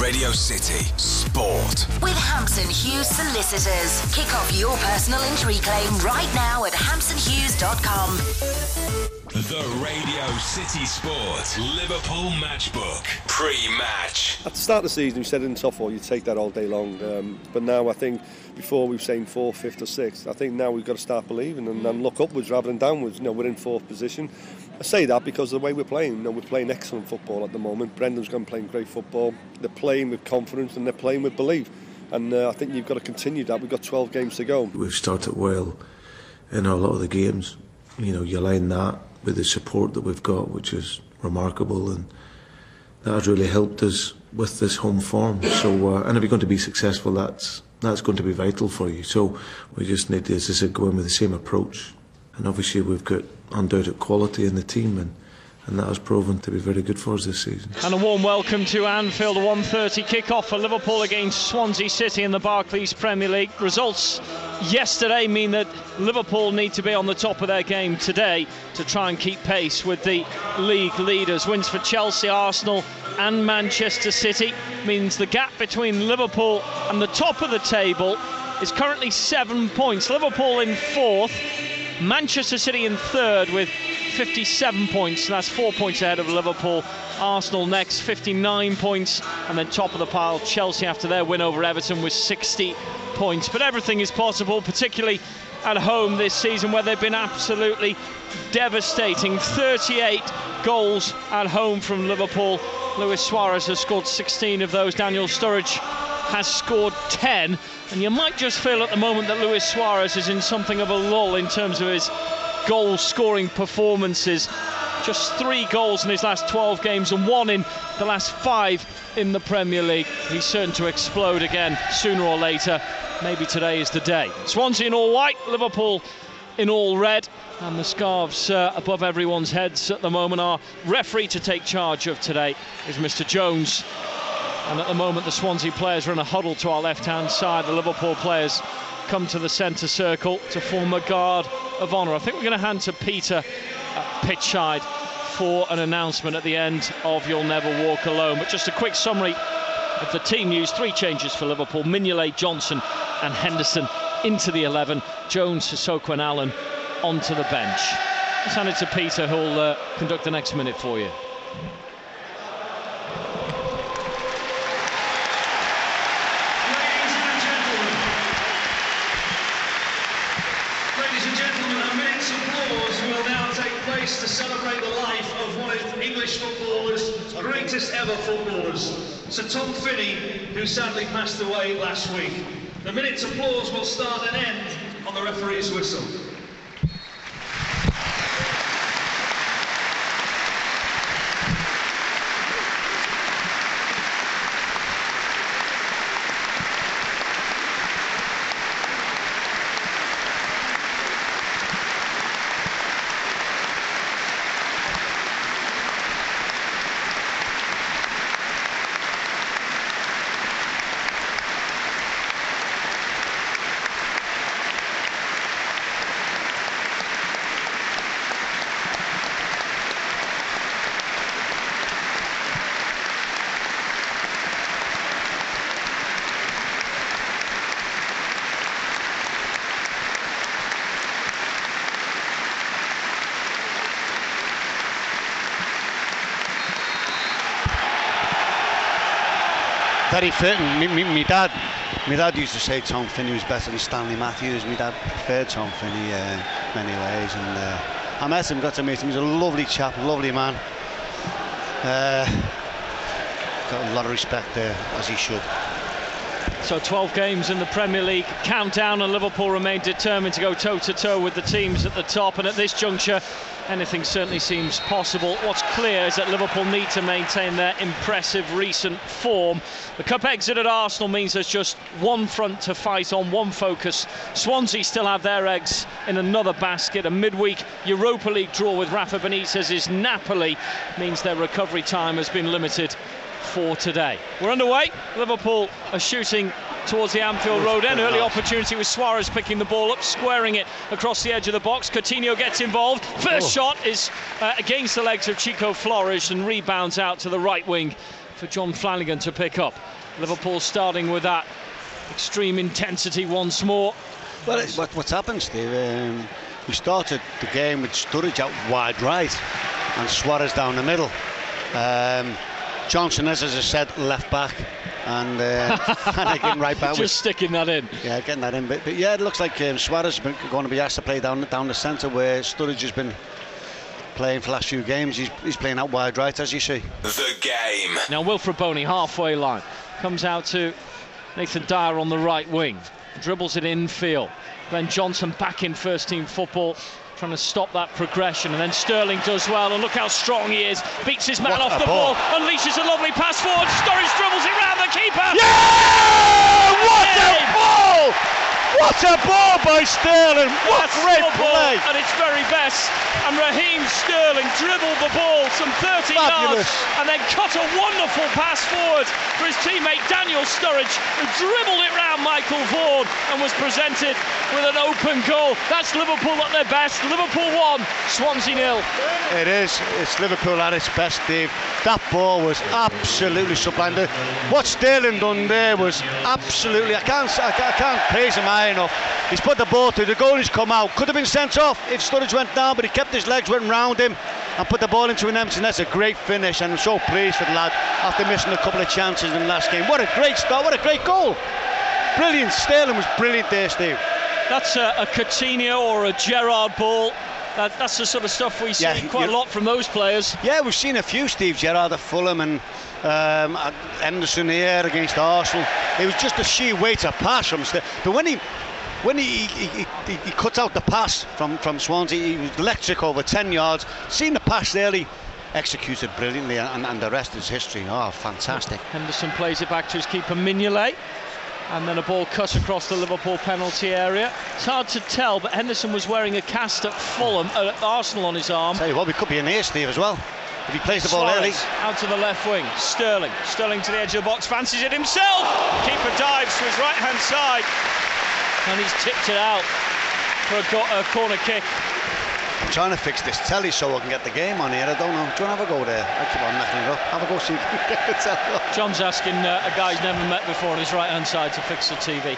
Radio City Sport. With Hampson Hughes Solicitors. Kick off your personal injury claim right now at hampsonhughes.com. The Radio City Sport Liverpool Matchbook pre-match. At the start of the season, we said in top four, you take that all day long. Um, but now I think before we were saying fourth, fifth, or sixth. I think now we've got to start believing and, and look upwards rather than downwards. You know, we're in fourth position. I say that because of the way we're playing. You know, we're playing excellent football at the moment. Brendan's going playing great football. They're playing with confidence and they're playing with belief. And uh, I think you've got to continue that. We've got 12 games to go. We've started well in a lot of the games. You know, you line that with the support that we've got, which is remarkable, and that has really helped us with this home form. So, uh, and if you're going to be successful, that's that's going to be vital for you. So, we just need to, as I said, go in with the same approach. And obviously, we've got undoubted quality in the team, and and that has proven to be very good for us this season. And a warm welcome to Anfield, a 1.30 kick-off for Liverpool against Swansea City in the Barclays Premier League. Results yesterday mean that Liverpool need to be on the top of their game today to try and keep pace with the league leaders. Wins for Chelsea, Arsenal and Manchester City means the gap between Liverpool and the top of the table is currently seven points. Liverpool in fourth, Manchester City in third with 57 points. That's four points ahead of Liverpool. Arsenal next, 59 points. And then top of the pile, Chelsea after their win over Everton with 60 points. But everything is possible, particularly at home this season where they've been absolutely devastating. 38 goals at home from Liverpool. Luis Suarez has scored 16 of those. Daniel Sturridge has scored 10. And you might just feel at the moment that Luis Suarez is in something of a lull in terms of his goal scoring performances. Just three goals in his last 12 games and one in the last five in the Premier League. He's certain to explode again sooner or later. Maybe today is the day. Swansea in all white, Liverpool in all red, and the scarves uh, above everyone's heads at the moment. Our referee to take charge of today is Mr. Jones. And at the moment, the Swansea players are in a huddle to our left hand side. The Liverpool players come to the centre circle to form a guard of honour. I think we're going to hand to Peter at pitch for an announcement at the end of You'll Never Walk Alone. But just a quick summary of the team news. Three changes for Liverpool. Mignolet, Johnson and Henderson into the 11. Jones, Sissoko and Allen onto the bench. Let's hand it to Peter who'll uh, conduct the next minute for you. to celebrate the life of one of English footballers' greatest ever footballers, Sir Tom Finney, who sadly passed away last week. The minute's applause will start and end on the referee's whistle. Very fitting. Me, me, me, dad, my dad used to say Tom Finney was better than Stanley Matthews. My dad preferred Tom Finney uh, many ways, and uh, I met him, got to meet him. He's a lovely chap, lovely man. Uh, got a lot of respect there, as he should. So 12 games in the Premier League countdown, and Liverpool remain determined to go toe to toe with the teams at the top. And at this juncture, anything certainly seems possible. What's clear is that Liverpool need to maintain their impressive recent form. The cup exit at Arsenal means there's just one front to fight on, one focus. Swansea still have their eggs in another basket. A midweek Europa League draw with Rafa Benitez's Napoli means their recovery time has been limited for today. We're underway. Liverpool are shooting towards the Anfield Road end. Early opportunity with Suarez picking the ball up, squaring it across the edge of the box. Coutinho gets involved. First oh. shot is uh, against the legs of Chico Flores and rebounds out to the right wing for John Flanagan to pick up. Liverpool starting with that extreme intensity once more. Well, what, what's happened, Steve? Um, we started the game with Sturridge out wide right and Suarez down the middle. Um, Johnson, is as I said, left back, and uh, Flanagan right back. Just with, sticking that in. Yeah, getting that in. But, but yeah, it looks like um, Suarez is going to be asked to play down down the centre where Sturridge has been playing for the last few games. He's, he's playing out wide right, as you see. The game. Now Wilfred Bony, halfway line, comes out to Nathan Dyer on the right wing, dribbles it infield. Then Johnson back in first team football, trying to stop that progression. And then Sterling does well, and look how strong he is. Beats his man What off the ball. ball, unleashes a lovely pass forward. Sturridge dribbles it round the keeper. Yeah! What a ball! What a ball by Sterling! What That's great football play! at its very best. And Raheem Sterling dribbled the ball some 30 Fabulous. yards and then cut a wonderful pass forward for his teammate Daniel Sturridge, who dribbled it round Michel Vorm and was presented with an open goal. That's Liverpool at their best. Liverpool 1, Swansea nil. It is. It's Liverpool at its best, Dave. That ball was absolutely sublime. What Sterling done there was absolutely. I can't. I can't, I can't praise him high enough. He's put the ball through. The goal goalie's come out. Could have been sent off if Sturridge went down, but he kept his legs, went round him, and put the ball into an empty. That's a great finish, and I'm so pleased for the lad after missing a couple of chances in the last game. What a great start! What a great goal! Brilliant. Sterling was brilliant there, Steve. That's a, a Coutinho or a Gerrard ball. That, that's the sort of stuff we see Yeah, quite a lot from those players. Yeah, we've seen a few Steve Gerrard at Fulham and um, Henderson here against Arsenal. It was just a sheer weight of pass from Steve. But when he when he, he, he, he, he cut out the pass from, from Swansea, he was electric over 10 yards. Seen the pass there, he executed brilliantly, and, and the rest is history. Oh, fantastic. Henderson plays it back to his keeper Mignolet. And then a ball cut across the Liverpool penalty area. It's hard to tell, but Henderson was wearing a cast at Fulham, uh, at Arsenal on his arm. Tell you what, we could be in here, Steve, as well. If he plays the ball early. Out to the left wing. Sterling. Sterling to the edge of the box. Fancies it himself. Keeper dives to his right hand side. And he's tipped it out for a, a corner kick. I'm trying to fix this telly so I can get the game on here. I don't know. Do you want to have a go there? I keep on messing it up. Have a go see if you can get the telly on. John's asking uh, a guy he's never met before on his right hand side to fix the TV.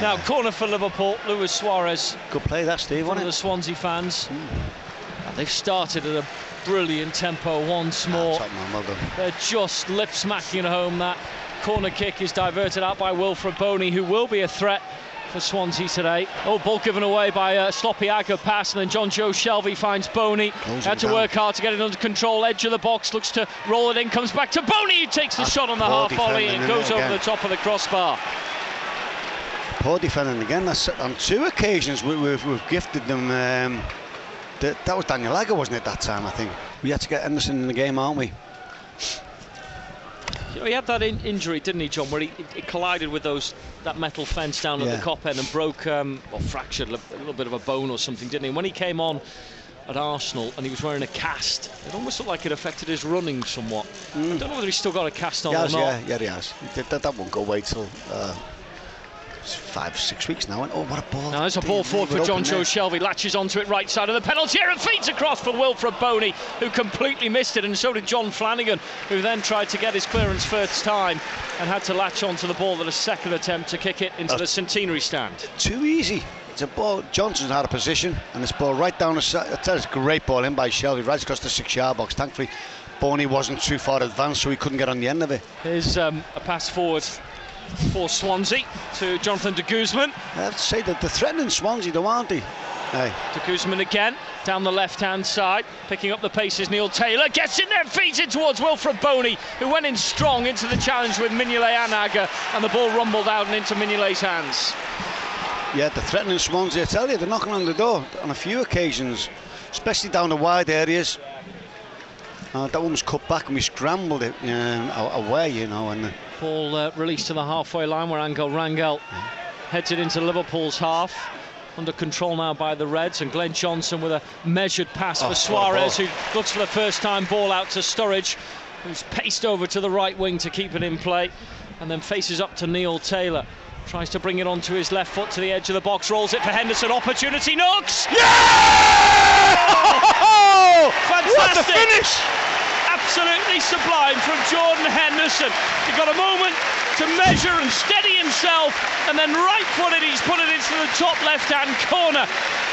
Now, corner for Liverpool. Luis Suarez, Good play that, Steve, one of the? Swansea fans. And They've started at a brilliant tempo once ah, more. Man, well. They're just lip smacking home that corner kick is diverted out by Wilfred Bony, who will be a threat for Swansea today. Oh, ball given away by a sloppy Agger pass, and then Jonjo Shelvey finds Bony. Had to down. work hard to get it under control. Edge of the box, looks to roll it in, comes back to Bony, who takes the That's shot on the half volley and goes over the top of the crossbar. Poor defending again. That's on two occasions we, we've, we've gifted them. Um, that, that was Daniel Agger, wasn't it? That time, I think. We had to get Henderson in the game, aren't we? You know, he had that in- injury, didn't he, John, where he, he collided with those that metal fence down at Yeah. the Kop end and broke um, or fractured a little bit of a bone or something, didn't he? And when he came on at Arsenal and he was wearing a cast, it almost looked like it affected his running somewhat. I don't know whether he's still got a cast on He or not. yeah, yeah, he has. That, that won't go away till uh, five, six weeks now. And, oh, what a ball! Now there's a ball forward for Jonjo there. Shelvey, latches onto it right side of the penalty area and feeds across for Wilfred Bony, who completely missed it, and so did John Flanagan, who then tried to get his clearance first time and had to latch onto the ball at a second attempt to kick it into Uh, the centenary stand. Too easy. It's a ball. Johnson's out of position, and this ball right down the side. That's a great ball in by Shelvey, right across the six-yard box. Thankfully, Bony wasn't too far advanced, so he couldn't get on the end of it. Here's um, a pass forward for Swansea to Jonathan de Guzman. I have to say that they're threatening Swansea, though, aren't they? Hey, De Guzman again down the left hand side, picking up the pace is Neil Taylor. Gets in there, feeds it towards Wilfred Bony, who went in strong into the challenge with Mignolet and Agger, and the ball rumbled out and into Mignolet's hands. yeah, they're threatening Swansea. I tell you, they're knocking on the door on a few occasions, especially down the wide areas. Uh, that one was cut back and we scrambled it um, away, you know. And uh, Ball uh, released to the halfway line where Angel Rangel heads it into Liverpool's half. Under control now by the Reds and Glenn Johnson with a measured pass Oh, for Suarez, who looks for the first time ball out to Sturridge, who's paced over to the right wing to keep it in play, and then faces up to Neil Taylor. Tries to bring it onto his left foot to the edge of the box, rolls it for Henderson. Opportunity knocks. Oh, what a finish! Absolutely sublime from Jordan Henderson. He got a moment to measure and steady himself, and then right footed, he's put it into the top left hand corner.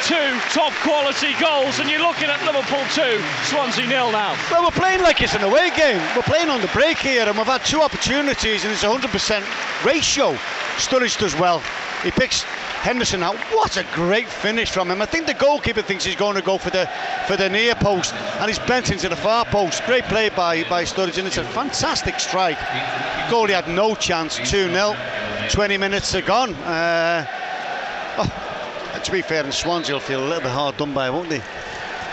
Two top quality goals, and you're looking at Liverpool 2, Swansea nil now. Well, we're playing like it's an away game. We're playing on the break here, and we've had two opportunities, and it's a 100% ratio. Sturridge does well. He picks Henderson out. What a great finish from him. I think the goalkeeper thinks he's going to go for the for the near post, and he's bent into the far post. Great play by, by Sturridge, and it's a fantastic strike. Goalie had no chance. 2 0. 20 minutes are gone. Uh, oh, to be fair, in Swansea will feel a little bit hard done by, won't they?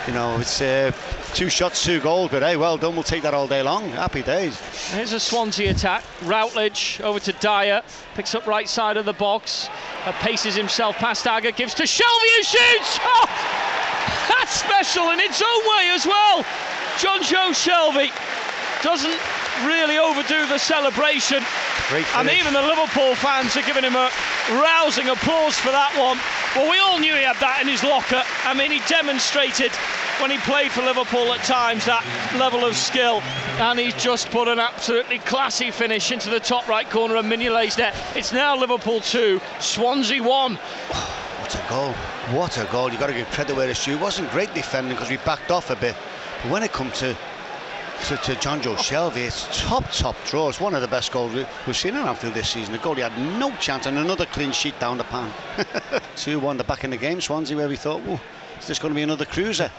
You know, it's uh, two shots, two goals, but hey, well done. We'll take that all day long. Happy days. Here's a Swansea attack. Routledge over to Dyer, picks up right side of the box, uh, paces himself past Agger, gives to Shelvey who shoots. Oh, that's special in its own way as well. Jonjo Shelvey doesn't really overdo the celebration. And even the Liverpool fans are giving him a rousing applause for that one. Well, we all knew he had that in his locker. I mean, he demonstrated when he played for Liverpool at times that level of skill. And he's just put an absolutely classy finish into the top right corner of Mignolet's net. It's now Liverpool 2, Swansea 1. What a goal. What a goal. You've got to give credit where it's due. It wasn't great defending because we backed off a bit. But when it comes to to, to Jonjo Shelvey. It's top, top draw. It's one of the best goals we've seen in Anfield this season. The goal he had no chance and another clean sheet down the pan. 2-1, the back in the game. Swansea where we thought, oh, is this going to be another cruiser?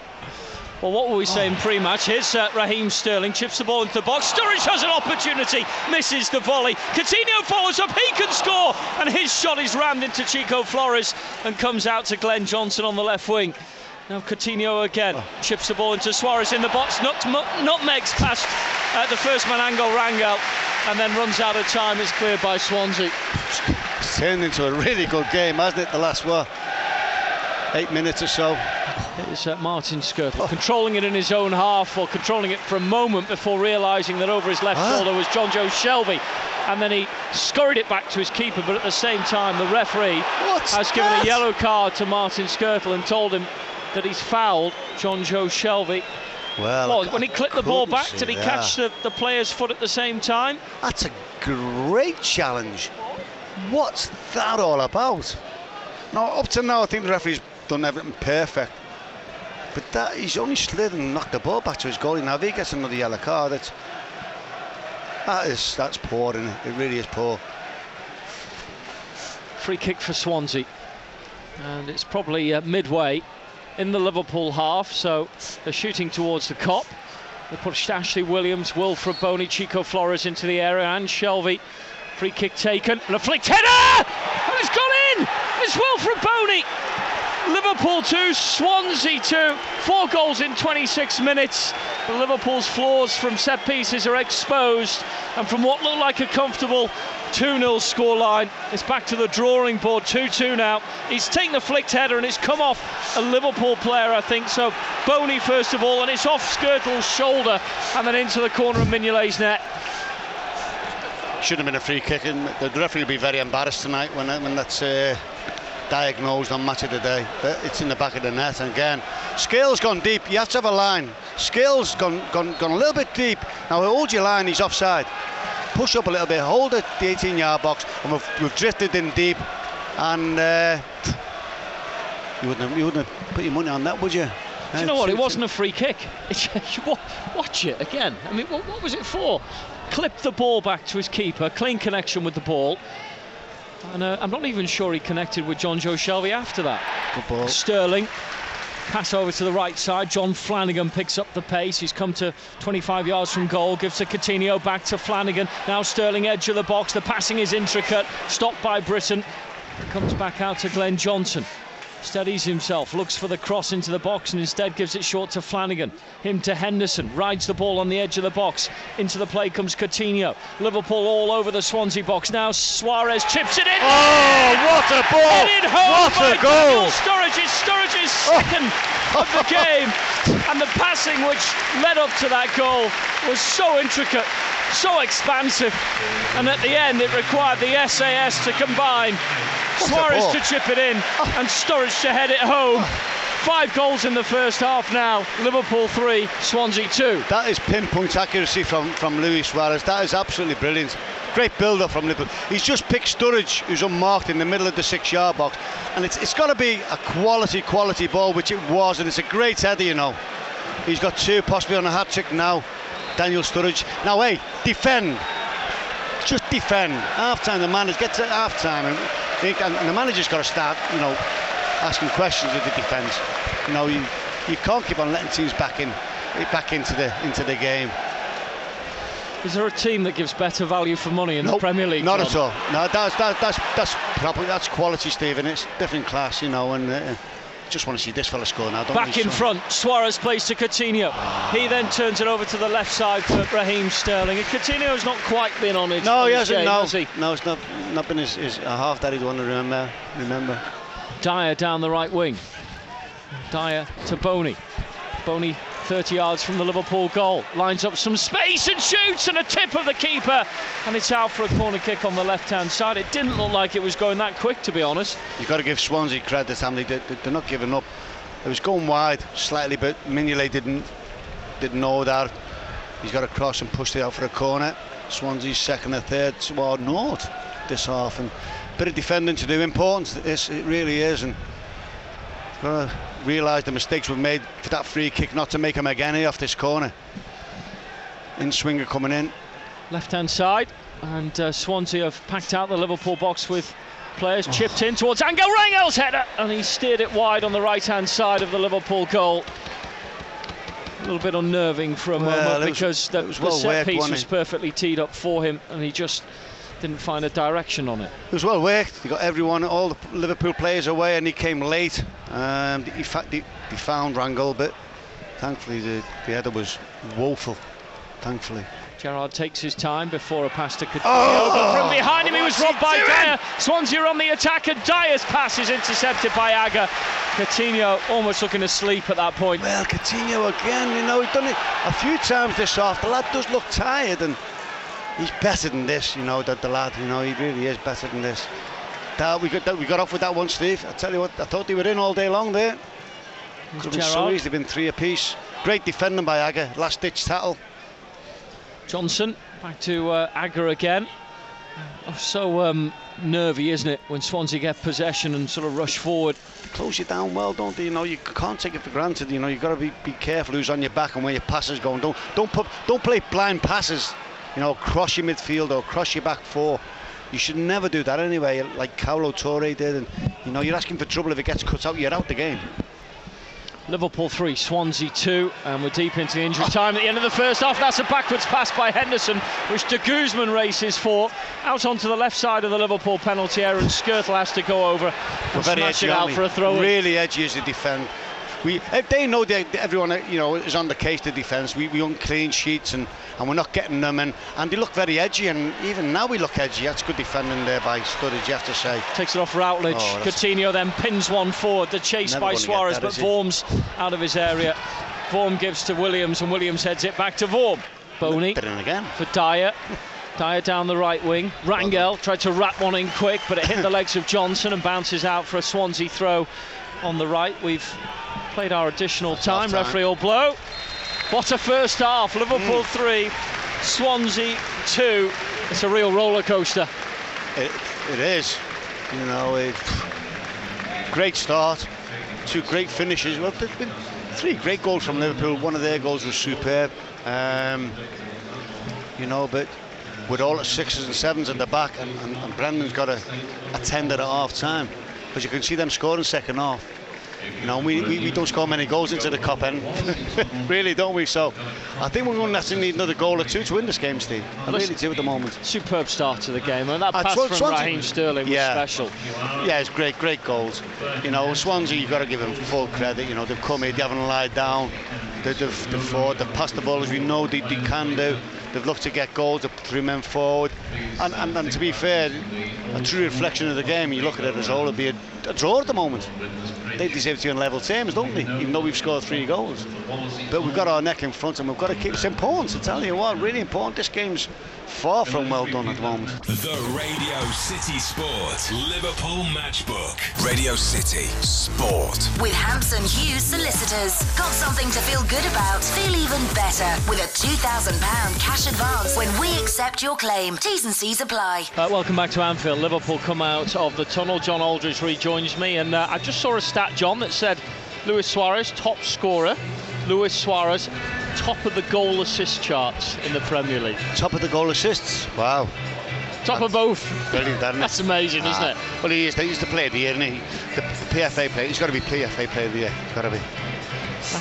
Well, what were we saying oh. pre-match? Here's uh, Raheem Sterling, chips the ball into the box. Sturridge has an opportunity, misses the volley. Coutinho follows up, he can score, and his shot is rammed into Chico Flores and comes out to Glenn Johnson on the left wing. Now Coutinho again oh. chips the ball into Suarez in the box, not nutmegs past uh, the first man Angel Rangel, and then runs out of time. It's cleared by Swansea. It's turned into a really good game, hasn't it? The last what, eight minutes or so. It's uh, Martin Skrtel oh. controlling it in his own half, or controlling it for a moment before realising that over his left ah. shoulder was Jonjo Shelvey. and then he scurried it back to his keeper. But at the same time, the referee What's has given that? a yellow card to Martin Skrtel and told him that he's fouled Jonjo Shelvey. Well, well when he clipped the ball back, did he that. catch the, the player's foot at the same time? That's a great challenge. What's that all about? Now, up to now, I think the referee's done everything perfect. But that he's only slid and knocked the ball back to his goalie. Now, if he gets another yellow card, it's, that is that's poor, and it? it really is poor. Free kick for Swansea, and it's probably uh, midway in the Liverpool half, so they're shooting towards the Kop. They pushed Ashley Williams, Wilfred Bony, Chico Flores into the area, and Shelvey. Free kick taken, and a flicked header! And it's gone in! It's Wilfred Bony! Liverpool 2, Swansea 2. Four goals in 26 minutes. Liverpool's flaws from set pieces are exposed. And from what looked like a comfortable 2 0 scoreline, it's back to the drawing board 2 2 now. He's taken the flicked header and it's come off a Liverpool player, I think. So Bony, first of all, and it's off Skrtel's shoulder and then into the corner of Mignolet's net. Shouldn't have been a free kick, and the referee will be very embarrassed tonight when, when that's. Uh diagnosed on match of the day. It's in the back of the net. And again, Scales gone deep. You have to have a line. Scales gone, gone, gone a little bit deep. Now, hold your line, he's offside. Push up a little bit, hold it, the 18 yard box, and we've, we've drifted in deep. And uh, you, wouldn't have, you wouldn't have put your money on that, would you? Do you know what? It wasn't a free kick. watch it again. I mean, what, what was it for? Clipped the ball back to his keeper, clean connection with the ball. And uh, I'm not even sure he connected with Jonjo Shelvey after that. Sterling. Pass over to the right side. John Flanagan picks up the pace. He's come to 25 yards from goal. Gives to Coutinho. Back to Flanagan. Now Sterling edge of the box. The passing is intricate. Stopped by Britton. Comes back out to Glenn Johnson steadies himself, looks for the cross into the box and instead gives it short to Flanagan. Him to Henderson, rides the ball on the edge of the box. Into the play comes Coutinho. Liverpool all over the Swansea box. Now Suarez chips it in. Oh, what a ball! Headed home what a goal! Sturridge. It's Sturridge's second of the game. And the passing which led up to that goal was so intricate, so expansive. And at the end, it required the SAS to combine Suarez to chip it in oh. and Sturridge to head it home. Oh. Five goals in the first half now. Liverpool 3, Swansea 2. That is pinpoint accuracy from, from Luis Suarez. That is absolutely brilliant. Great build-up from Liverpool. He's just picked Sturridge, who's unmarked in the middle of the six-yard box, and it's, it's got to be a quality, quality ball, which it was, and it's a great header, you know. He's got two, possibly on a hat trick now. Daniel Sturridge. Now, hey, defend. Just defend. Half time, the manager gets to half time, and, and the manager's got to start, you know, asking questions of the defence. You know, you, you can't keep on letting teams back in, back into the into the game. Is there a team that gives better value for money in nope, the Premier League? Not at all. No, that's that, that's that's probably that's quality, Stephen. It's different class, you know, and. Uh, just want to see this fella score now. Back in front, Suarez plays to Coutinho. He then turns it over to the left side for Raheem Sterling. And Coutinho's not quite been on it. No, he hasn't. Game, no, has he? no, it's not not been his, his half that he'd want to remember. Remember. Dyer down the right wing. Dyer to Bony. Bony 30 yards from the Liverpool goal. Lines up some space and shoots and a tip of the keeper. And it's out for a corner kick on the left hand side. It didn't look like it was going that quick, to be honest. You've got to give Swansea credit. They, they're not giving up. It was going wide slightly, but Mignolet didn't, didn't know that. He's got to cross and pushed it out for a corner. Swansea's second or third toward North this half. And a bit of defending to do. Important, this it really is. And uh, got to realise the mistakes we've made for that free kick, not to make him again off this corner. In swinger coming in. Left hand side, and uh, Swansea have packed out the Liverpool box with players chipped in towards Angel Rangel's header, and he steered it wide on the right hand side of the Liverpool goal. A little bit unnerving for a well, moment because that was, the, the well set piece was perfectly teed up for him, and he just didn't find a direction on it. It was well worked. He got everyone, all the Liverpool players away, and he came late. Um, he, he, he, found Rangel, but thankfully the, the header was woeful. Thankfully. Gerrard takes his time before a pass to Coutinho, oh, but from behind him he was robbed by Dyer. Swansea on the attack and Dyer's pass is intercepted by Agger. Coutinho almost looking asleep at that point. Well, Coutinho again, you know, he's done it a few times this off. The lad does look tired and he's better than this, you know, that the lad, you know, he really is better than this. That we got that we got off with that one, Steve. I tell you what, I thought they were in all day long there. Could have been so easily been three apiece. Great defending by Agger, last ditch tackle. Johnson back to uh, Agger again. Oh, so um, nervy, isn't it, when Swansea get possession and sort of rush forward? Close you down well, don't they? You know, you can't take it for granted. You know, you've got to be, be careful who's on your back and where your passes going. Don't don't put don't play blind passes you know, cross your midfield or cross your back four. You should never do that anyway, like Kolo Touré did. And you know, you're asking for trouble if it gets cut out. You're out the game. Liverpool 3, Swansea 2, and we're deep into the injury time at the end of the first half. That's a backwards pass by Henderson, which De Guzman races for. Out onto the left side of the Liverpool penalty area, and Skrtel has to go over and very smash it out for a throw. Really edgy as a defend we they know that everyone you know is on the case to defence. We we own clean sheets and, and we're not getting them and, and they look very edgy and even now we look edgy. That's good defending there by Sturridge, you have to say. Takes it off Routledge. Oh, Coutinho then pins one forward. The chase by Suarez, that, but Vorm's out of his area. Vorm gives to Williams and Williams heads it back to Vorm. Bony again for Dyer. Dyer down the right wing. Rangel tried to wrap one in quick, but it hit the legs of Johnson and bounces out for a Swansea throw on the right. We've played our additional time. time. Referee will blow. What a first half. Liverpool mm. 3, Swansea 2. It's a real roller coaster. It, it is. You know, a great start. Two great finishes. Well, there's been three great goals from Liverpool. One of their goals was superb. Um, you know, but with all the sixes and sevens in the back, and, and, and Brendan's got a, a tender at half time. Because you can see them scoring second half. You know, we, we, we, don't score many goals into the cup end, really, don't we? So I think we're going to need another goal or two to win this game, Steve. I well, really do at the moment. Superb start to the game, and that uh, pass from Swansea, Raheem Sterling yeah, was special. Yeah, it's great, great goals. You know, Swansea, you've got to give them full credit. You know, they've come here, they haven't lied down. They, have they've, they've, fought, they've passed the ball as we know they, they can do. They've looked to get goals, to three men forward. And, and, and to be fair, a true reflection of the game, you look at it as a whole, it'd be a, a draw at the moment. They deserve to be on level terms, don't they? Even though we've scored three goals. But we've got our neck in front and we've got to keep it's important, to tell you what, really important. This game's far from well done at the moment. The Radio City Sport Liverpool Matchbook. Radio City Sport. With Hampson Hughes Solicitors. Got something to feel good about? Feel even better with a £2,000 cash advance when we accept your claim. T's and C's apply. Uh, welcome back to Anfield. Liverpool come out of the tunnel. John Aldridge rejoins me, and uh, I just saw a stat, John, that said Luis Suarez, top scorer. Luis Suarez, top of the goal assist charts in the Premier League. Top of the goal assists. Wow. Top of both. Brilliant, isn't it? That's amazing, isn't Ah, it? Well, he is. He used to play of the year, isn't he? The, the PFA player. He's got to be PFA player of the year. Got to be.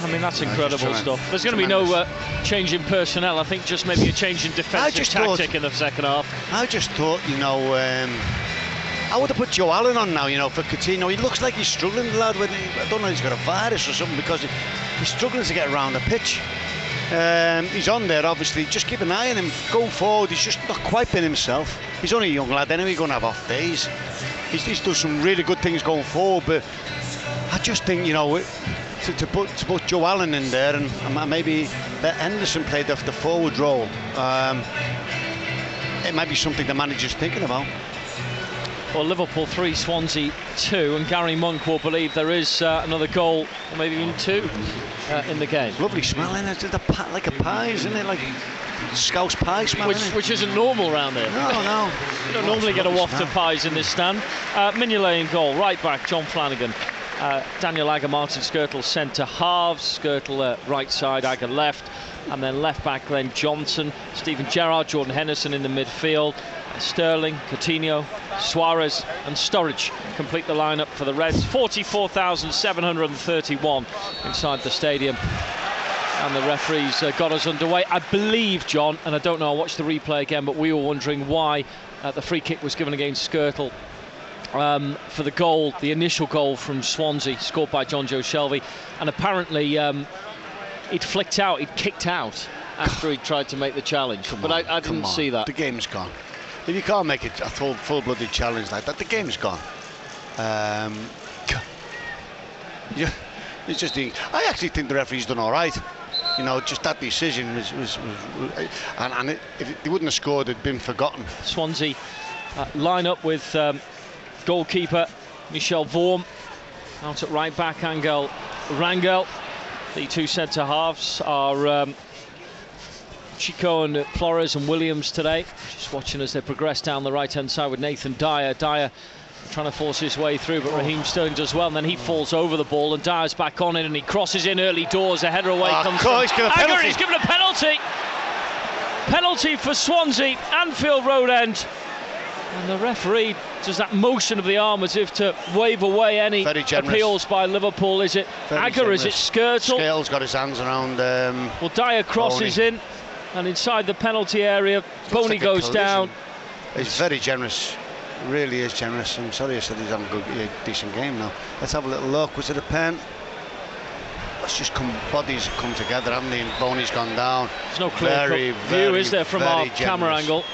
I mean, that's incredible just stuff. There's going to be no uh, change in personnel. I think just maybe a change in defensive just thought- tactic in the second half. I just thought, you know, um, I would have put Joe Allen on now, you know, for Coutinho. He looks like he's struggling, the lad. With, I don't know he's got a virus or something because he, he's struggling to get around the pitch. Um, he's on there, obviously. Just keep an eye on him. Going forward, he's just not quite been himself. He's only a young lad anyway, he's going to have off days. He's, he's done some really good things going forward, but I just think, you know, to, to put to put Joe Allen in there and, and maybe let Henderson play the, the forward role. Um, it might be something the manager's thinking about. Well, Liverpool 3, Swansea 2, and Gary Monk will believe there is uh, another goal, or maybe even two, uh, in the game. Lovely smell in it, like a pie, isn't it? Like Scouse pie smell. Which, isn't which isn't normal round here. no, no. You don't normally get a waft of pies in this stand. Uh, Mignolet in goal, right back, John Flanagan. Uh, Daniel Agger, Martin Skrtel centre halves, Skrtel uh, right side, Agger left, and then left back Glenn Johnson, Stephen Gerrard, Jordan Henderson in the midfield, Sterling, Coutinho, Suarez, and Sturridge complete the lineup for the Reds. 44,731 inside the stadium. And the referees uh, got us underway. I believe, John, and I don't know, I watched the replay again, but we were wondering why uh, the free kick was given against Skrtel um, for the goal, the initial goal from Swansea, scored by Jonjo Shelvey. And apparently um, he'd flicked out, he'd kicked out after he tried to make the challenge. Come but on, I, I didn't on. see that. The game's gone. If you can't make it a full, full-blooded challenge like that, the game's gone. Um, yeah, it's just. I actually think the referee's done all right. You know, just that decision was, was, was and, and it, if they wouldn't have scored, it'd been forgotten. Swansea uh, line up with um, goalkeeper Michel Vorm out at right back, Angel Rangel. The two centre halves are um, Chico and Flores and Williams today. Just watching as they progress down the right hand side with Nathan Dyer. Dyer trying to force his way through, but Raheem Sterling does well, and then he falls over the ball, and Dyer's back on it, and he crosses in early doors. A header away Oh, comes he's given a penalty. He's given a penalty. Penalty for Swansea, Anfield Road end. And the referee does that motion of the arm as if to wave away any appeals by Liverpool. Is it Very Agger? Is it generous. Skrtel's got his hands around. Um, Well, Dyer crosses Bony. in, and inside the penalty area, Bony like goes down. He's very generous. Really is generous. I'm sorry I said he's having a good, yeah, decent game now. Let's have a little look. Was it a pen? Let's just come. Bodies come together, haven't they? And Bony's gone down. There's no clear Very, very, view, is there, from our very camera angle?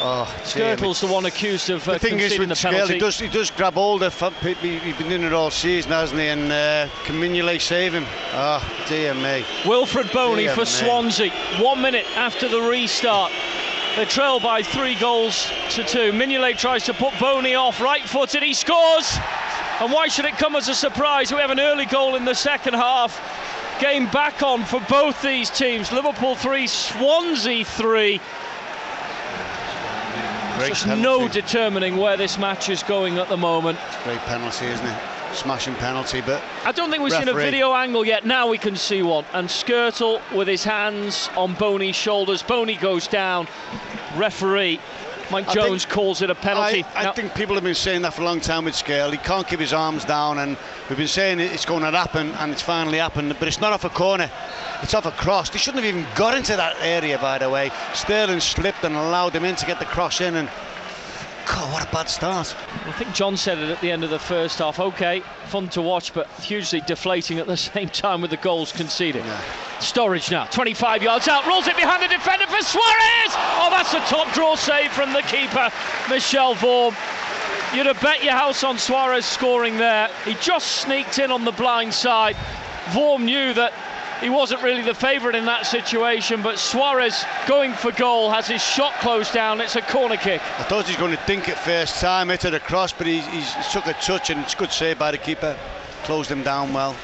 Oh. Skrtel's the one accused of uh, The thing is with the penalty. he does, he does grab all the he- he- He's been doing it all season, hasn't he? And uh, can Mignolet save him? Oh, dear me. Wilfred Bony Dear for me. Swansea. One minute after the restart. They trail by three goals to two. Mignolet tries to put Bony off, right footed, he scores! And why should it come as a surprise? We have an early goal in the second half. Game back on for both these teams. Liverpool 3, Swansea 3. Just penalty. no determining where this match is going at the moment. Great penalty, isn't it? Smashing penalty, but I don't think we've seen a video angle yet. Now we can see one. And Skrtel with his hands on Bony's shoulders. Bony goes down. Referee Mike Jones think- calls it a penalty. I, I Now- think people have been saying that for a long time with Scale. He can't keep his arms down, and we've been saying it's going to happen, and it's finally happened. But it's not off a corner; it's off a cross. They shouldn't have even got into that area, by the way. Sterling slipped and allowed him in to get the cross in, and God, what a bad start. I think John said it at the end of the first half. Okay, fun to watch, but hugely deflating at the same time with the goals conceded. Yeah. Sturridge now, 25 yards out, rolls it behind the defender for Suarez. Oh, that's a top draw save from the keeper, Michel Vorm. You'd have bet your house on Suarez scoring there. He just sneaked in on the blind side. Vorm knew that he wasn't really the favourite in that situation, but Suarez going for goal has his shot closed down. It's a corner kick. I thought he was going to dink it first time, hit it across, but he, he's took a touch and it's a good save by the keeper. Closed him down well.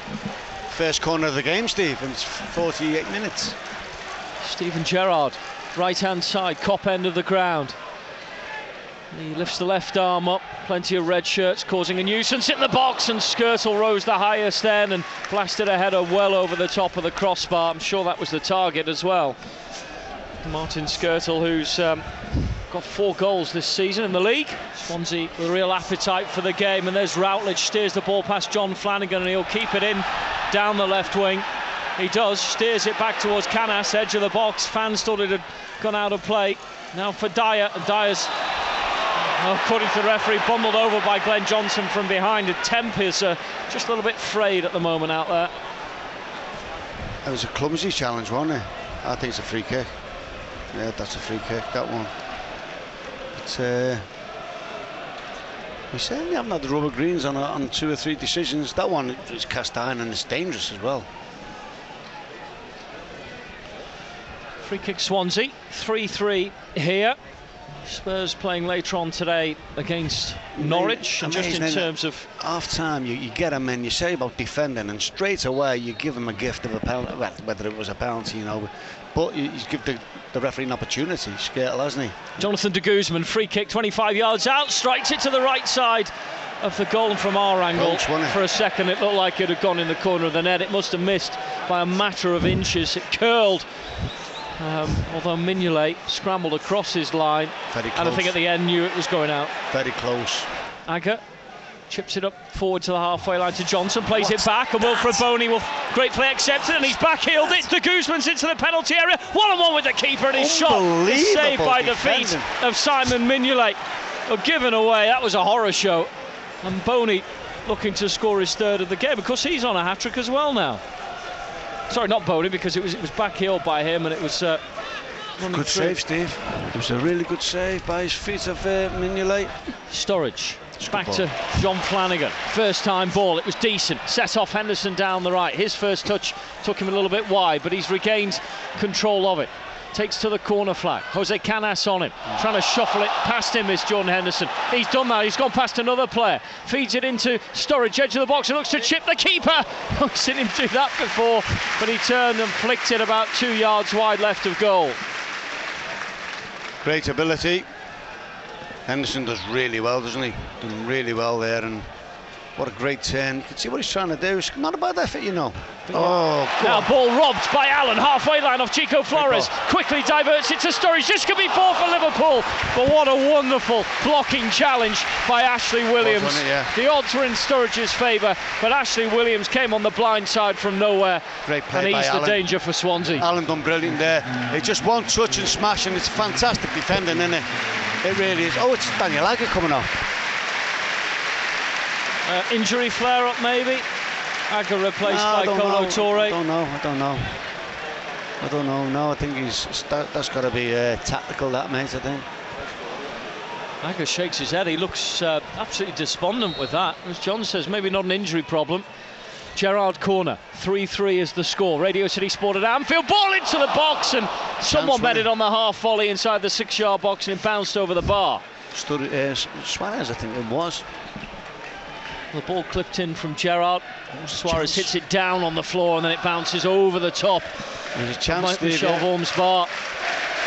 First corner of the game, Steve, and it's 48 minutes. Steven Gerrard, right hand side, Kop end of the ground. He lifts the left arm up, plenty of red shirts causing a nuisance in the box, and Skrtel rose the highest then and blasted a header well over the top of the crossbar. I'm sure that was the target as well. Martin Skrtel, who's um, got four goals this season in the league. Swansea with a real appetite for the game, and there's Routledge steers the ball past John Flanagan, and he'll keep it in down the left wing. He does, steers it back towards Canas, edge of the box. Fans thought it had gone out of play. Now for Dyer, and Dyer's according to the referee, bundled over by Glenn Johnson from behind. And Temp is uh, just a little bit frayed at the moment out there. It was a clumsy challenge, wasn't it? I think it's a free kick. Yeah, that's a free kick, that one. But uh, we certainly haven't had the rubber greens on, a, on two or three decisions. That one is cast iron and it's dangerous as well. Free kick Swansea, 3 3 here. Spurs playing later on today against Norwich, and just in terms of half time, you, you get them and you say about defending, and straight away you give them a gift of a penalty, well, whether it was a penalty, you know, but you, you give the, the referee an opportunity, Skrtel, hasn't he? Jonathan de Guzman, free kick 25 yards out, strikes it to the right side of the goal and from our angle. For a second, it looked like it had gone in the corner of the net. It must have missed by a matter of inches. It curled. Um, although Mignolet scrambled across his line, and I think at the end knew it was going out. Very close. Agger chips it up forward to the halfway line to Johnson, plays it back, and Wilfred Bony will great play accepted, and he's backheeled it. De Guzman's into the penalty area, one on one with the keeper, and his shot is saved by the feet of Simon Mignolet. Oh, given away, that was a horror show. And Bony looking to score his third of the game. Of course, he's on a hat trick as well now. Sorry, not Bony, because it was it was backheeled by him, and it was. Uh, Good save, Steve. It was a really good save by his feet of uh, Mignolet. Sturridge. It's Back to John Flanagan. First time ball. It was decent. Set off Henderson down the right. His first touch took him a little bit wide, but he's regained control of it. Takes to the corner flag. Jose Canas on him. Trying to shuffle it past him is Jordan Henderson. He's done that. He's gone past another player. Feeds it into Sturridge, edge of the box, and looks to chip the keeper. I've seen him do that before, but he turned and flicked it about two yards wide left of goal. Great ability. Henderson does really well, doesn't he? Doing really well there, and what a great turn. You can see what he's trying to do. It's not a bad effort, you know. Oh, Now on. ball robbed by Allen, halfway line off Chico Flores. Quickly diverts it to Sturridge. This could be four for Liverpool. But what a wonderful blocking challenge by Ashley Williams. it? Yeah. The odds were in Sturridge's favour, but Ashley Williams came on the blind side from nowhere. Great play and he's the Allen. danger for Swansea. Allen done brilliant there. It's just one touch and smash, and it's fantastic defending, isn't it? It really is. Oh, it's Daniel Agger coming off. Uh, injury flare up maybe. Agger replaced No, by don't Kolo know. Touré. I don't know. I don't know. I don't know. No, I think he's that, that's got to be uh, tactical. That mate, I think. Agger shakes his head. He looks uh, absolutely despondent with that. As John says, maybe not an injury problem. Gerrard corner, 3-3 is the score. Radio City Sport at Anfield, ball into the box, and someone bet wasn't it it? on the half volley inside the six-yard box, and it bounced over the bar. Stood, uh, Suarez, I think it was. The ball clipped in from Gerrard. Suarez hits it down on the floor, and then it bounces over the top. There's a chance. Steve, Michel yeah. Vorm's bar.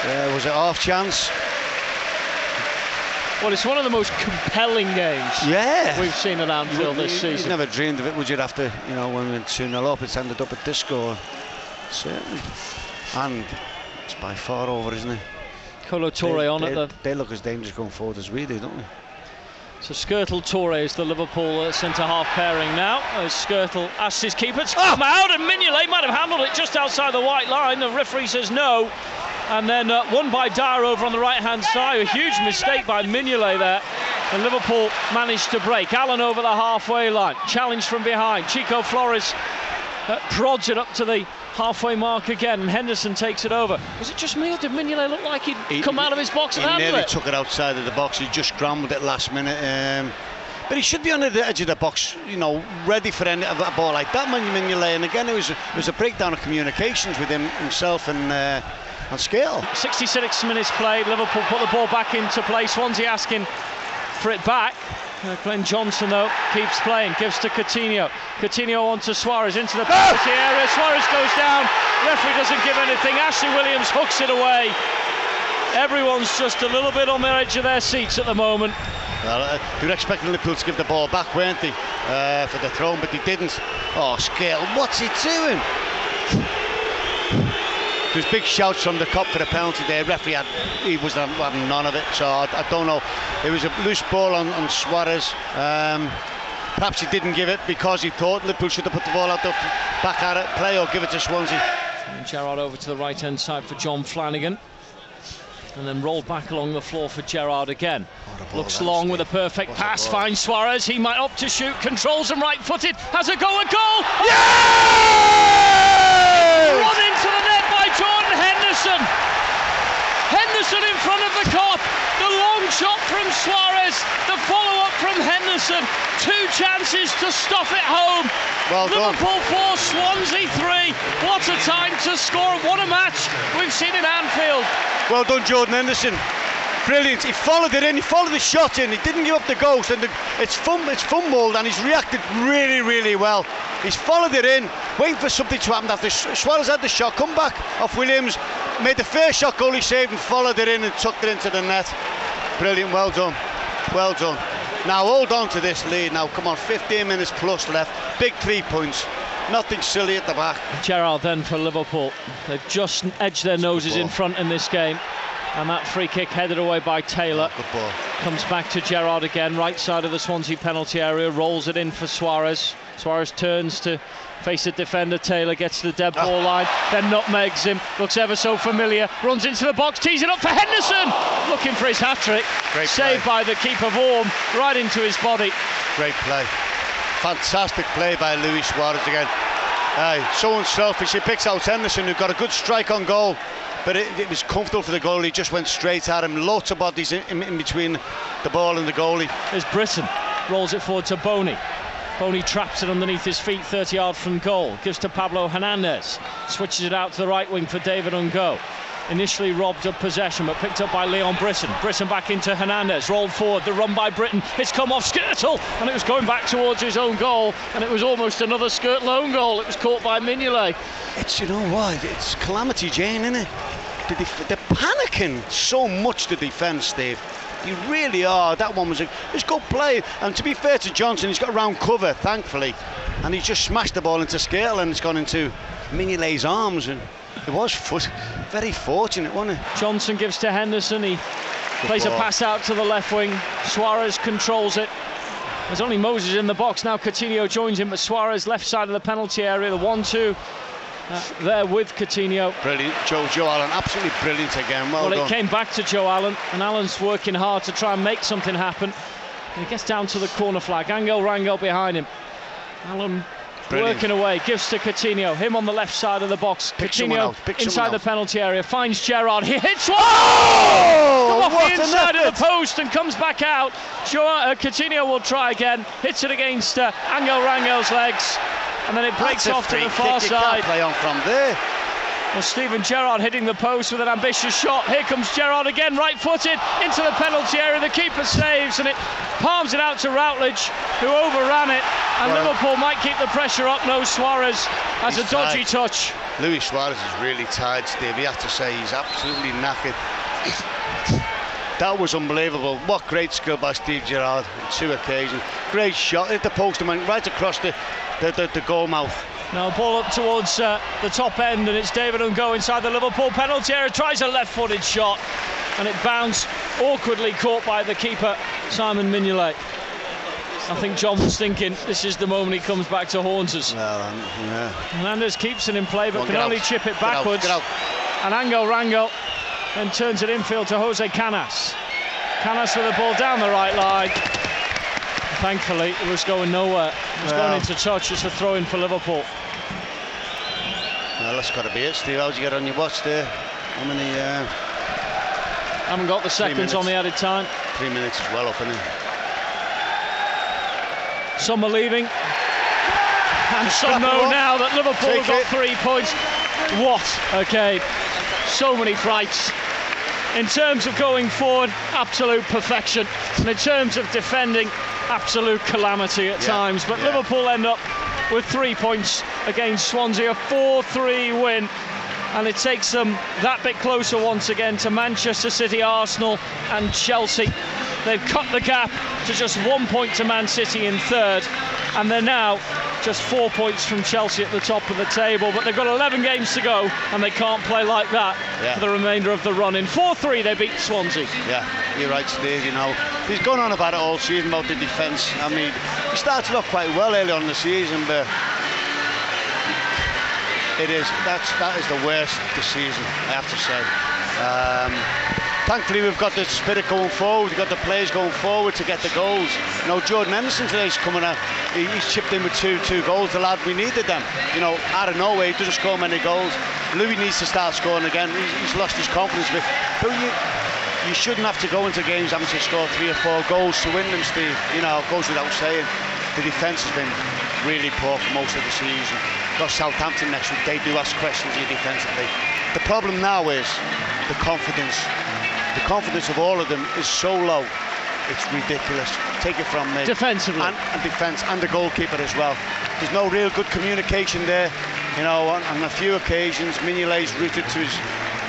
Yeah, was it half chance? Well, it's one of the most compelling games Yeah. we've seen at Anfield this You- you season. never dreamed of it, would you? After you know when we went 2 0 up, it's ended up at this score. Certainly. And it's by far over, isn't it? Kolo Touré on they, at the They look as dangerous going forward as we do, don't they? So Skrtel Touré is the Liverpool uh, centre half pairing now. As Skrtel asks his keeper to come out, and Mignolet might have handled it just outside the white line. The referee says no. and then uh, won by Dyer over on the right hand side. A huge mistake by Mignolet there. And Liverpool managed to break. Allen over the halfway line. Challenge from behind. Chico Flores uh, prods it up to the halfway mark again, and Henderson takes it over. Was it just me, or did Mignolet look like he'd He- come out of his box He and handle nearly it? took it outside of the box. He just scrambled it last minute. Um, but he should be on the edge of the box, you know, ready for any, a ball like that, Mignolet. And again, it was, a, it was a breakdown of communications with him himself and uh, and Scale. 66 minutes played. Liverpool put the ball back into play. Swansea asking for it back. Uh, Glenn Johnson though keeps playing, gives to Coutinho. Coutinho on to Suarez into the penalty area. Suarez goes down. Referee doesn't give anything. Ashley Williams hooks it away. Everyone's just a little bit on the edge of their seats at the moment. Well, uh, were expecting Liverpool to give the ball back, weren't they, uh, for the throw, but they didn't. Oh, Scale, what's he doing? There's big shouts from the Kop for the penalty there. Referee had, he was having none of it, so I, I don't know. It was a loose ball on, on Suarez. Um, perhaps he didn't give it because he thought Liverpool should have put the ball out the back at it, play or give it to Swansea. And Gerrard over to the right hand side for John Flanagan. And then rolled back along the floor for Gerrard again. ball Looks long with a perfect What pass. ball. Finds Suarez. He might opt to shoot. Controls him right footed. Has a go. A goal. Run into the net by Jordan Henderson. Henderson in front of the Kop. The long shot from Suarez. The follow up from Henderson. Two chances to stuff it home. Well done. Liverpool 4, Swansea 3. What a time to score. What a match we've seen in Anfield. Well done, Jordan Henderson. Brilliant. He followed it in. He followed the shot in. He didn't give up the ghost, and the, it's fum, it's fumbled, and he's reacted really, really well. He's followed it in, waiting for something to happen after Su- Suarez had the shot. Come back off Williams, made the first shot goal he saved, and followed it in and tucked it into the net. Brilliant. Well done. Well done. Now hold on to this lead. Now come on, 15 minutes plus left. Big three points. Nothing silly at the back. Gerrard then for Liverpool. They've just edged their noses in front in this game. And that free kick headed away by Taylor. Good ball. Comes back to Gerrard again, right side of the Swansea penalty area, rolls it in for Suarez. Suarez turns to face a defender. Taylor gets to the dead ball ah. line, then nutmegs him. Looks ever so familiar. Runs into the box, tees it up for Henderson. Looking for his hat trick. Great Saved play. by the keeper Vorm, right into his body. Great play. Fantastic play by Luis Suarez again. Aye, so unselfish. He picks out Henderson, who got a good strike on goal, but it, it was comfortable for the goalie. Just went straight at him. Lots of bodies in, in, between the ball and the goalie. There's Britton, rolls it forward to Bony. Bony traps it underneath his feet, 30 yards from goal. Gives to Pablo Hernandez. Switches it out to the right wing for David Ungo. Initially robbed of possession, but picked up by Leon Britton. Britton back into Hernandez. Rolled forward. The run by Britton. It's come off Skrtel, and it was going back towards his own goal. And it was almost another Skrtel own goal. It was caught by Mignolet. It's, you know what, it's Calamity Jane, isn't it? The def- they're panicking so much, the defence, Steve. They really are. That one was a, it's good play. And to be fair to Johnson, he's got round cover, thankfully. And he's just smashed the ball into scale and it's gone into Mignolet's arms. And it was foot, very fortunate, wasn't it? Johnson gives to Henderson. He plays a pass out to the left wing. Suarez controls it. There's only Moses in the box now. Coutinho joins him, but Suarez left side of the penalty area. The one-two uh, there with Coutinho. Brilliant. Joe, Joe Allen, absolutely brilliant again. Well, Well, done. it came back to Joe Allen, and Allen's working hard to try and make something happen. And he gets down to the corner flag. Angel Rangel behind him. Allen Brilliant. working away, gives to Coutinho. Him on the left side of the box. Pick Coutinho inside the penalty area, finds Gerrard. He hits one. Oh, Come off the inside of the post and comes back out. Sure, uh, Coutinho will try again. Hits it against uh, Angel Rangel's legs. And then it breaks That's off to the far side. play on from there. Well, Steven Gerrard hitting the post with an ambitious shot. Here comes Gerrard again, right footed into the penalty area. The keeper saves and it palms it out to Routledge, who overran it. And Well- Liverpool might keep the pressure up. No, Suarez has a dodgy touch. Luis Suarez is really tired, Steve. You have to say he's absolutely knackered. That was unbelievable. What great skill by Steve Gerrard on two occasions. Great shot, hit the post and went right across the, the, the, the goal mouth. Now ball up towards uh, the top end, and it's David Ungo inside the Liverpool penalty area. Tries a left-footed shot, and it bounced awkwardly, caught by the keeper Simon Mignolet. I think John was thinking this is the moment he comes back to haunt us. Well, um, yeah. Hernandez keeps it in play, but on, can only out. chip it Get out, backwards. get out. And Angel Rangel and turns it infield to Jose Canas. Canas with the ball down the right line. Thankfully, it was going nowhere. It was Well. going into touch. It's a throw in for Liverpool. Well, that's got to be it, Steve. How'd you get on your watch there? How many? Uh, Haven't got the seconds on the added time. three minutes is well up, isn't it? Some are leaving. And some know now that Liverpool Take have got it. three points. What Okay. So many frights. In terms of going forward, absolute perfection. And in terms of defending, absolute calamity at Yeah, times. But yeah. Liverpool end up with three points against Swansea, a 4 3 win. And it takes them that bit closer once again to Manchester City, Arsenal, and Chelsea. They've cut the gap to just one point to Man City in third, and they're now just four points from Chelsea at the top of the table. But they've got 11 games to go, and they can't play like that Yeah. for the remainder of the run. In 4 3, they beat Swansea. Yeah, you're right, Steve. You know, he's gone on about it all season about the defence. I mean, he started off quite well early on in the season, but it is that's that is the worst this season. I have to say. Um, thankfully, we've got the spirit going forward. We've got the players going forward to get the goals. You know, Jordan Henderson today's coming out. He, he's chipped in with two two goals. The lad we needed them. You know, out of nowhere, he doesn't score many goals. Luis needs to start scoring again. He's, he's lost his confidence bit. But you, you shouldn't have to go into games having to score three or four goals to win them, Steve. You know, it goes without saying. The defence has been really poor for most of the season. Got Southampton next week. They do ask questions you defensively. The problem now is the confidence. The confidence of all of them is so low. It's ridiculous. Take it from me. Defensively. And, and defence and the goalkeeper as well. There's no real good communication there. You know, on, on a few occasions, Mignolet's rooted to his,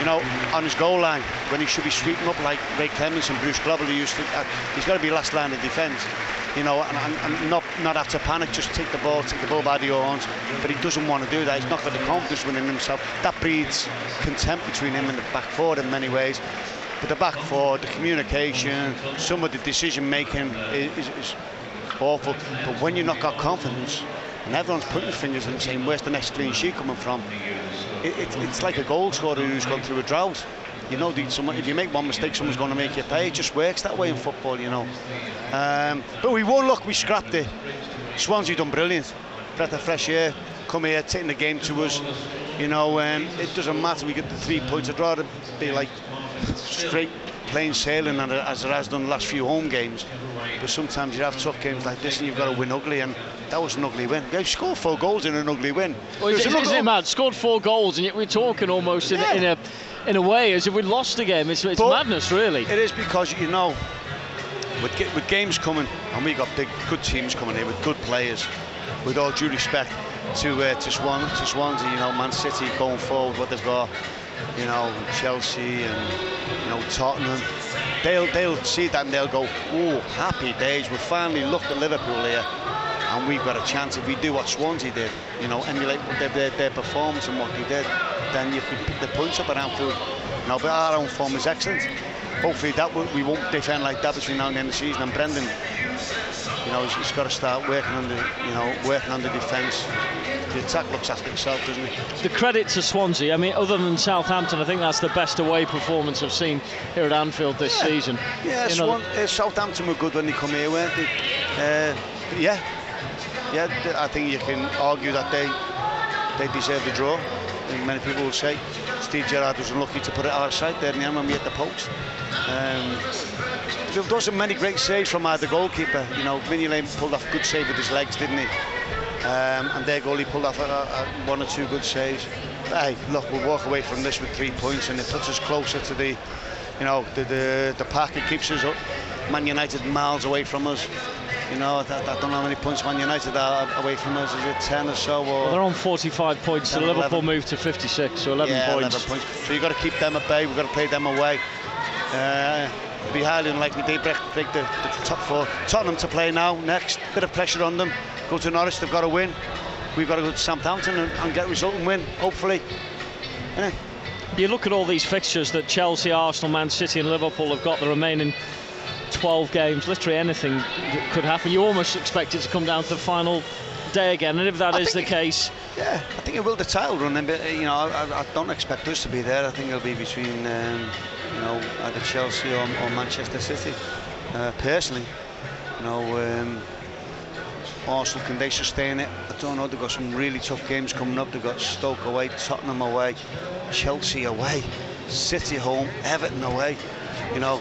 you know, on his goal line when he should be sweeping up like Ray Clemens and Bruce Grobbelaar used to. Uh, he's got to be last line of defence. You know, and, and, and not not have to panic, just take the ball, take the ball by the horns. But he doesn't want to do that. He's not got the confidence within himself. That breeds contempt between him and the back forward in many ways. But the back forward, the communication, some of the decision making is, is, awful. But when you've not got confidence, and everyone's putting fingers and saying, "Where's the next clean sheet coming from?" It, it, it's like a goal scorer who's gone through a drought. You know, if you make one mistake, someone's going to make you pay. It just works that way in football, you know. Um, but we won. Look, we scrapped it. Swansea done brilliant. Breath of fresh air. Come here, taking the game to us. You know, um, it doesn't matter. We get the three points. I'd rather be like straight plain sailing and as it has done the last few home games. But sometimes you have tough games like this and you've got to win ugly, and that was an ugly win. You scored four goals in an ugly win. Well, It isn't, it mad? Scored four goals, and yet we're talking almost in, Yeah. a, in a in a way as if we'd lost the game. It's, it's madness, really. It is because you know, with, with games coming, and we got big, good teams coming here with good players. With all due respect to uh, to Swan, to Swansea, you know, Man City going forward, what they've got, you know, Chelsea and you know Tottenham. They'll they'll see that and they'll go, oh, happy days. We finally looked at Liverpool here. And we've got a chance if we do what Swansea did, you know, emulate their, their, their performance and what they did, then you can pick the points up at Anfield. Now, but our own form is excellent. Hopefully, that we won't defend like that between now and the end of the season. And Brendan, you know, he's, he's got to start working on the, you know, working on the defence. The attack looks after itself, doesn't it? the credit to Swansea. I mean, other than Southampton, I think that's the best away performance I've seen here at Anfield this Yeah. season. Yeah, Swan, uh, Southampton were good when they come here, weren't they? Uh, yeah, yeah. I think you can argue that they they deserve the draw. I think many people will say Steve Gerrard was unlucky to put it outside there in the end when we hit the post. Um, there wasn't many great saves from either goalkeeper. You know, Mignolet pulled off a good save with his legs, didn't he? Um, and their goalie pulled off a, a, one or two good saves. Hey, look, we'll walk away from this with three points, and it puts us closer to the, you know, the the, the pack. It keeps us up. Man United miles away from us. You know, I, I don't know how many points Man United are away from us. Is it 10 or so? Or well, they're on 45 points, so Liverpool 11. moved to 56, so 11 yeah, points. 11 points. So you've got to keep them at bay. We've got to play them away. Uh, be highly unlikely they break, break the, the top four. Tottenham to play now. Next, bit of pressure on them. Go to Norwich. They've got to win. We've got to go to Southampton and, and get a result and win. Hopefully. Innit? You look at all these fixtures that Chelsea, Arsenal, Man City, and Liverpool have got the remaining 12 games. Literally anything could happen. You almost expect it to come down to the final day again? And if that I is the think- case, Yeah, I think it will the title run, but uh, you know, I, I don't expect us to be there. I think it'll be between, um, you know, either Chelsea or, or Manchester City. Uh, personally, you know, um, Arsenal can they sustain it? I don't know. They've got some really tough games coming up. They've got Stoke away, Tottenham away, Chelsea away, City home, Everton away. You know,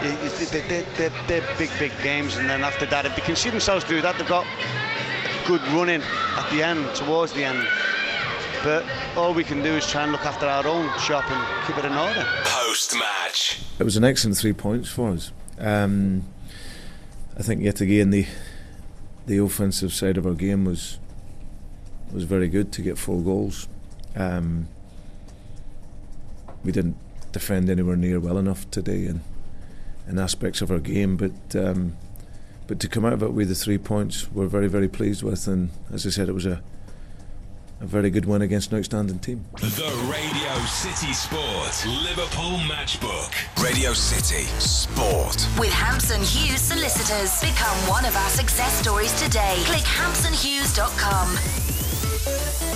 it- it- they- they- they're, they're big, big games, and then after that, if they can see themselves do that, they've got good running at the end, towards the end. But all we can do is try and look after our own shop and keep it in order. Post match. It was an excellent three points for us. Um, I think yet again the the offensive side of our game was was very good to get four goals. Um, we didn't defend anywhere near well enough today in in aspects of our game, but um, but to come out of it with the three points, we're very very pleased with. And as I said, it was a a very good win against an outstanding team. The Radio City Sport Liverpool Matchbook. Radio City Sport. With Hampson Hughes Solicitors. Become one of our success stories today. Click hampsonhughes.com.